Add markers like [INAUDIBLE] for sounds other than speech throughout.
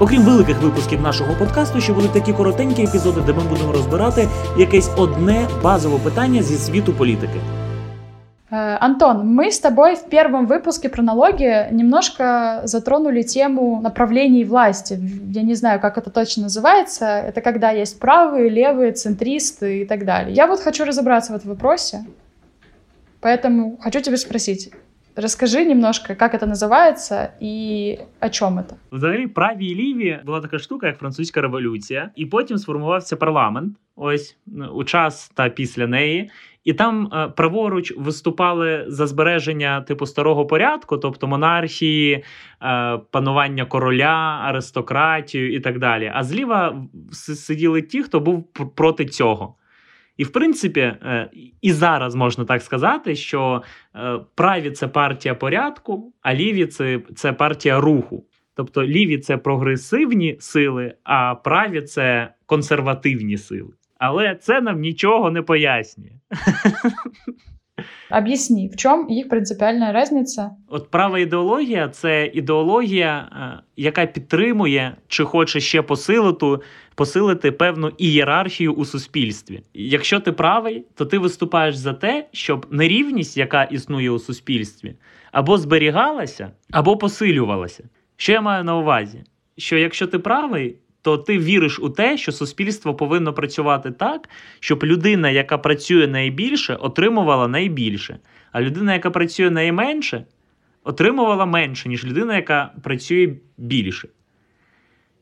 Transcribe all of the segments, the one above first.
Окрім великих випусків нашого подкасту, ще будуть такі коротенькі епізоди, де ми будемо розбирати якесь одне базове питання зі світу політики. Э, Антон, мы с тобой в первом выпуске «Пронологии» немножко затронули тему направлений власти. Я не знаю, как это точно называется. Это когда есть правые, левые, центристы и так далее. Я вот хочу разобраться в этом вопросе. Поэтому хочу тебя спросить. Расскажи немножко, как это называется і о чому це. Взагалі, праві і ліві була така штука, як французька революція, і потім сформувався парламент. Ось у час та після неї. І там е, праворуч виступали за збереження типу старого порядку, тобто монархії, е, панування короля, аристократію і так далі. А зліва сиділи ті, хто був проти цього. І в принципі, е, і зараз можна так сказати, що е, праві це партія порядку, а ліві це, це партія руху. Тобто ліві це прогресивні сили, а праві це консервативні сили. Але це нам нічого не пояснює. [LAUGHS] Об'ясні, в чому їх принципіальна різниця? От права ідеологія це ідеологія, е, яка підтримує чи хоче ще посилити посилити певну ієрархію у суспільстві. Якщо ти правий, то ти виступаєш за те, щоб нерівність, яка існує у суспільстві, або зберігалася, або посилювалася. Що я маю на увазі? Що якщо ти правий, то ти віриш у те, що суспільство повинно працювати так, щоб людина, яка працює найбільше, отримувала найбільше, а людина, яка працює найменше, отримувала менше, ніж людина, яка працює більше.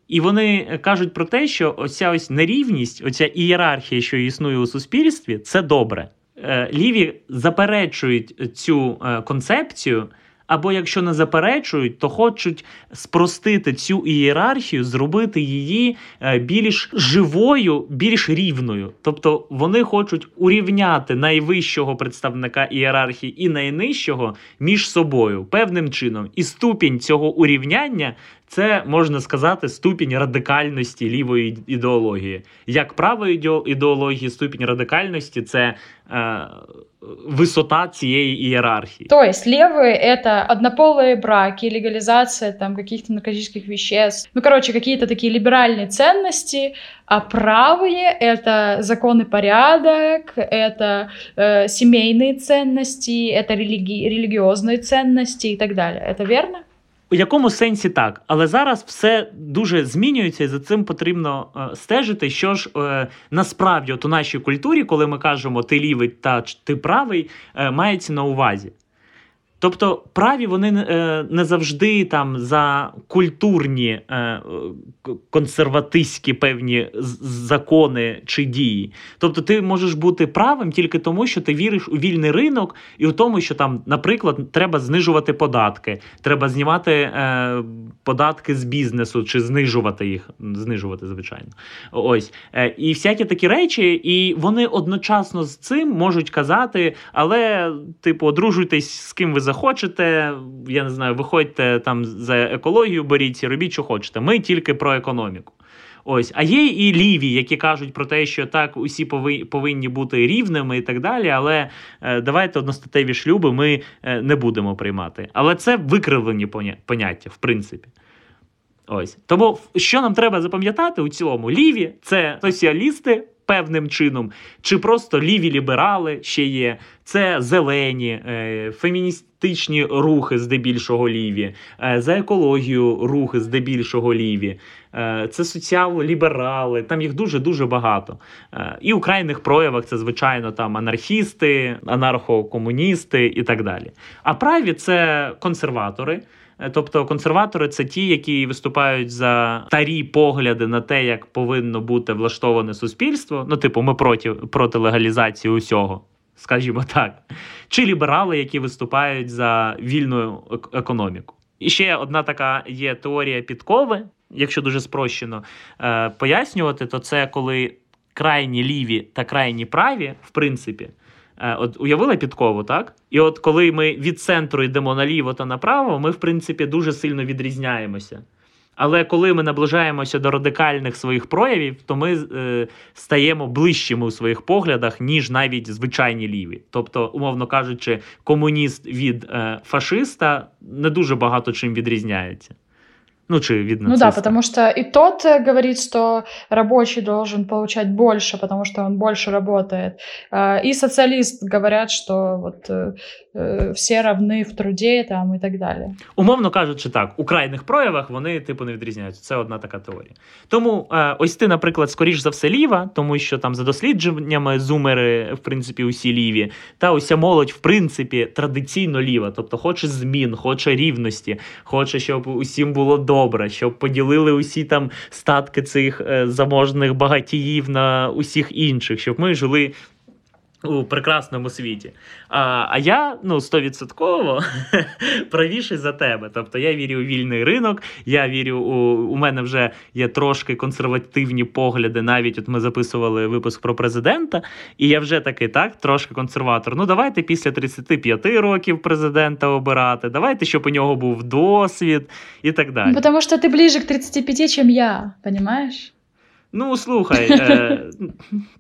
І вони кажуть про те, що оця ось нерівність, оця ієрархія, що існує у суспільстві, це добре. Е, ліві заперечують цю е, концепцію. Або якщо не заперечують, то хочуть спростити цю ієрархію, зробити її е, більш живою, більш рівною. Тобто вони хочуть урівняти найвищого представника ієрархії і найнижчого між собою певним чином. І ступінь цього урівняння це можна сказати ступінь радикальності лівої ідеології. Як правої ідеології, ступінь радикальності це е, висота цієї ієрархії. То есть левые — это однополые браки, легализация там каких-то наркотических веществ, ну, короче, какие-то такие либеральные ценности, а правые — это закон и порядок, это э, семейные ценности, это религи- религиозные ценности и так далее. Это верно? У якому сенсі так, але зараз все дуже змінюється, і за цим потрібно е, стежити. Що ж е, насправді от у нашій культурі, коли ми кажемо ти лівий та ти правий, е, мається на увазі. Тобто праві вони е, не завжди там за культурні е, консерватистські певні закони чи дії. Тобто, ти можеш бути правим тільки тому, що ти віриш у вільний ринок і у тому, що там, наприклад, треба знижувати податки, треба знімати е, податки з бізнесу чи знижувати їх, знижувати, звичайно. Ось і всякі такі речі, і вони одночасно з цим можуть казати, але, типу, одружуйтесь з ким ви захочете, я не знаю, виходьте там за екологію, беріться, робіть, що хочете. Ми тільки про економіку. Ось, а є і ліві, які кажуть про те, що так усі повинні бути рівними і так далі. Але е, давайте одностатеві шлюби ми е, не будемо приймати. Але це викривлені поняття, в принципі. Ось тому, що нам треба запам'ятати у цілому, ліві це соціалісти певним чином, чи просто ліві ліберали ще є, це зелені, е, феміністичні рухи, здебільшого ліві, е, за екологію рухи, здебільшого ліві, е, це соціал-ліберали, там їх дуже-дуже багато. І у крайних проявах це, звичайно, там анархісти, анархокомуністи і так далі. А праві це консерватори. Е, тобто консерватори це ті, які виступають за старі погляди на те, як повинно бути влаштоване суспільство. Ну, типу, ми проти проти легалізації усього, скажімо так, чи ліберали, які виступають за вільну економіку. І ще одна така є теорія підкови, якщо дуже спрощено е, пояснювати, то це коли крайні ліві та крайні праві, в принципі. Е, от уявили підкову, так? І от коли ми від центру йдемо наліво та направо, ми, в принципі, дуже сильно відрізняємося. Але коли ми наближаємося до радикальних своїх проявів, то ми е, стаємо ближчими у своїх поглядах, ніж навіть звичайні ліві. Тобто, умовно кажучи, комуніст від е, фашиста не дуже багато чим відрізняється. Ну, чи від Ну да, потому что и тот э, говорит, что рабочий должен получать больше, потому что он больше работает. И социалист говорят, что вот э, э, все равны в труді там і так далі. Умовно кажучи, так, у крайних проявах вони типу не відрізняються. Це одна така теорія. Тому ось ти, наприклад, скоріш за все ліва, тому що там за дослідженнями зумери, в принципі, усі ліві, та уся молодь, в принципі, традиційно ліва, тобто хоче змін, хоче рівності, хоче, щоб усім було добре добре, щоб поділили усі там статки цих е, заможних багатіїв на усіх інших, щоб ми жили у прекрасному світі. А а я ну, стовідсотково [LAUGHS] правіший за тебе. Тобто я вірю у вільний ринок, я вірю, у у мене вже є трошки консервативні погляди. Навіть от ми записували випуск про президента, і я вже такий, так, трошки консерватор. Ну, давайте після 35 років президента обирати. Давайте, щоб у нього був досвід і так далі. Тому що ти ближе к 35, ніж я, розумієш? Ну, слухай, е,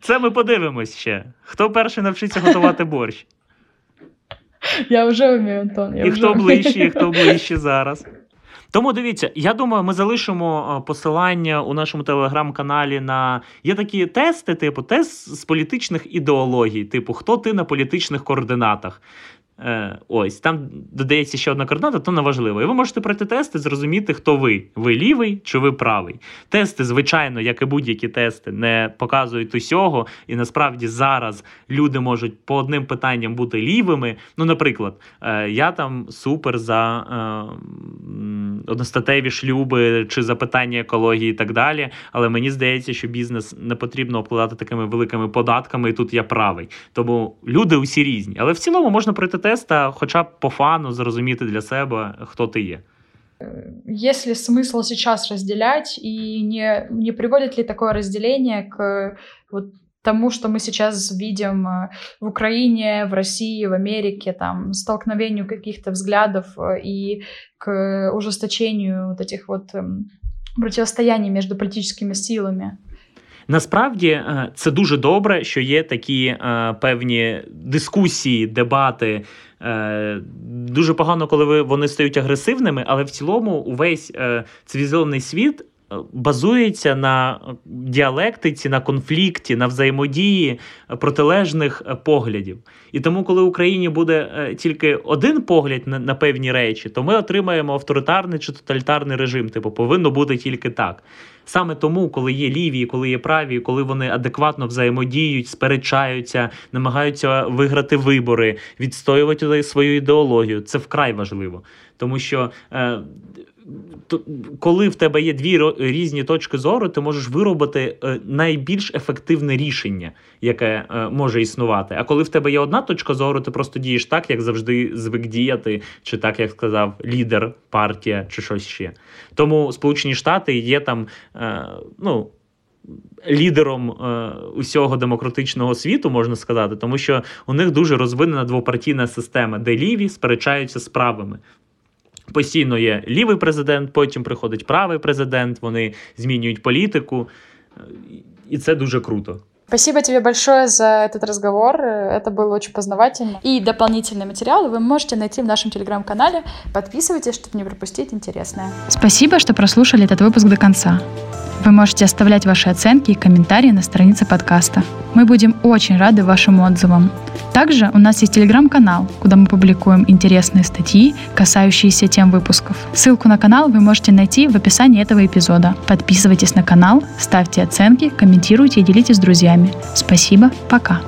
це ми подивимось ще. Хто перший навчиться готувати борщ? Я вже вмію, Антон. Я і вже хто вмію. ближче, і хто ближче зараз. Тому дивіться, я думаю, ми залишимо е, посилання у нашому телеграм-каналі на є такі тести, типу тест з політичних ідеологій, типу, хто ти на політичних координатах. Е, Ось там додається ще одна координата, то неважливо. І ви можете пройти тести, зрозуміти, хто ви. Ви лівий чи ви правий. Тести, звичайно, як і будь-які тести, не показують усього. І насправді зараз люди можуть по одним питанням бути лівими. Ну, наприклад, е, я там супер за е, одностатеві шлюби чи за питання екології і так далі. Але мені здається, що бізнес не потрібно обкладати такими великими податками, і тут я правий. Тому люди усі різні. Але в цілому можна пройти теста, хоча б по фану зрозуміти для себе, хто ти є. Есть ли смысл сейчас разделять, и не, не приводит ли такое разделение к вот тому, что мы сейчас видим э, в Украине, в России, в Америке, там, столкновению каких-то взглядов э, и к ужесточению вот этих вот противостояний между політичними силами? Насправді е, це дуже добре, що є такі е, певні дискусії, дебати. Е, дуже погано, коли вони стають агресивними, але в цілому увесь цивілізований світ базується на діалектиці, на конфлікті, на взаємодії протилежних поглядів. І тому, коли в Україні буде тільки один погляд на, на певні речі, то ми отримаємо авторитарний чи тоталітарний режим. Типу, повинно бути тільки так. Саме тому, коли є ліві, коли є праві, коли вони адекватно взаємодіють, сперечаються, намагаються виграти вибори, відстоювати свою ідеологію, це вкрай важливо, тому що. Е, коли в тебе є дві різні точки зору, ти можеш виробити е, найбільш ефективне рішення, яке е, може існувати. А коли в тебе є одна точка зору, ти просто дієш так, як завжди звик діяти, чи так як сказав лідер, партія, чи щось ще. Тому Сполучені Штати є там, е, ну. Лідером усього демократичного світу можна сказати, тому що у них дуже розвинена двопартійна система, де ліві сперечаються з правими. Постійно є лівий президент, потім приходить правий президент, вони змінюють політику, і це дуже круто. Спасибо тебе большое за этот разговор. Это было очень познавательно. И дополнительные материалы вы можете найти в нашем телеграм-канале. Подписывайтесь, чтобы не пропустить интересное. Спасибо, что прослушали этот выпуск до конца. Вы можете оставлять ваши оценки и комментарии на странице подкаста. Мы будем очень рады вашим отзывам. Также у нас есть телеграм-канал, куда мы публикуем интересные статьи, касающиеся тем выпусков. Ссылку на канал вы можете найти в описании этого эпизода. Подписывайтесь на канал, ставьте оценки, комментируйте и делитесь с друзьями. Спасибо, пока.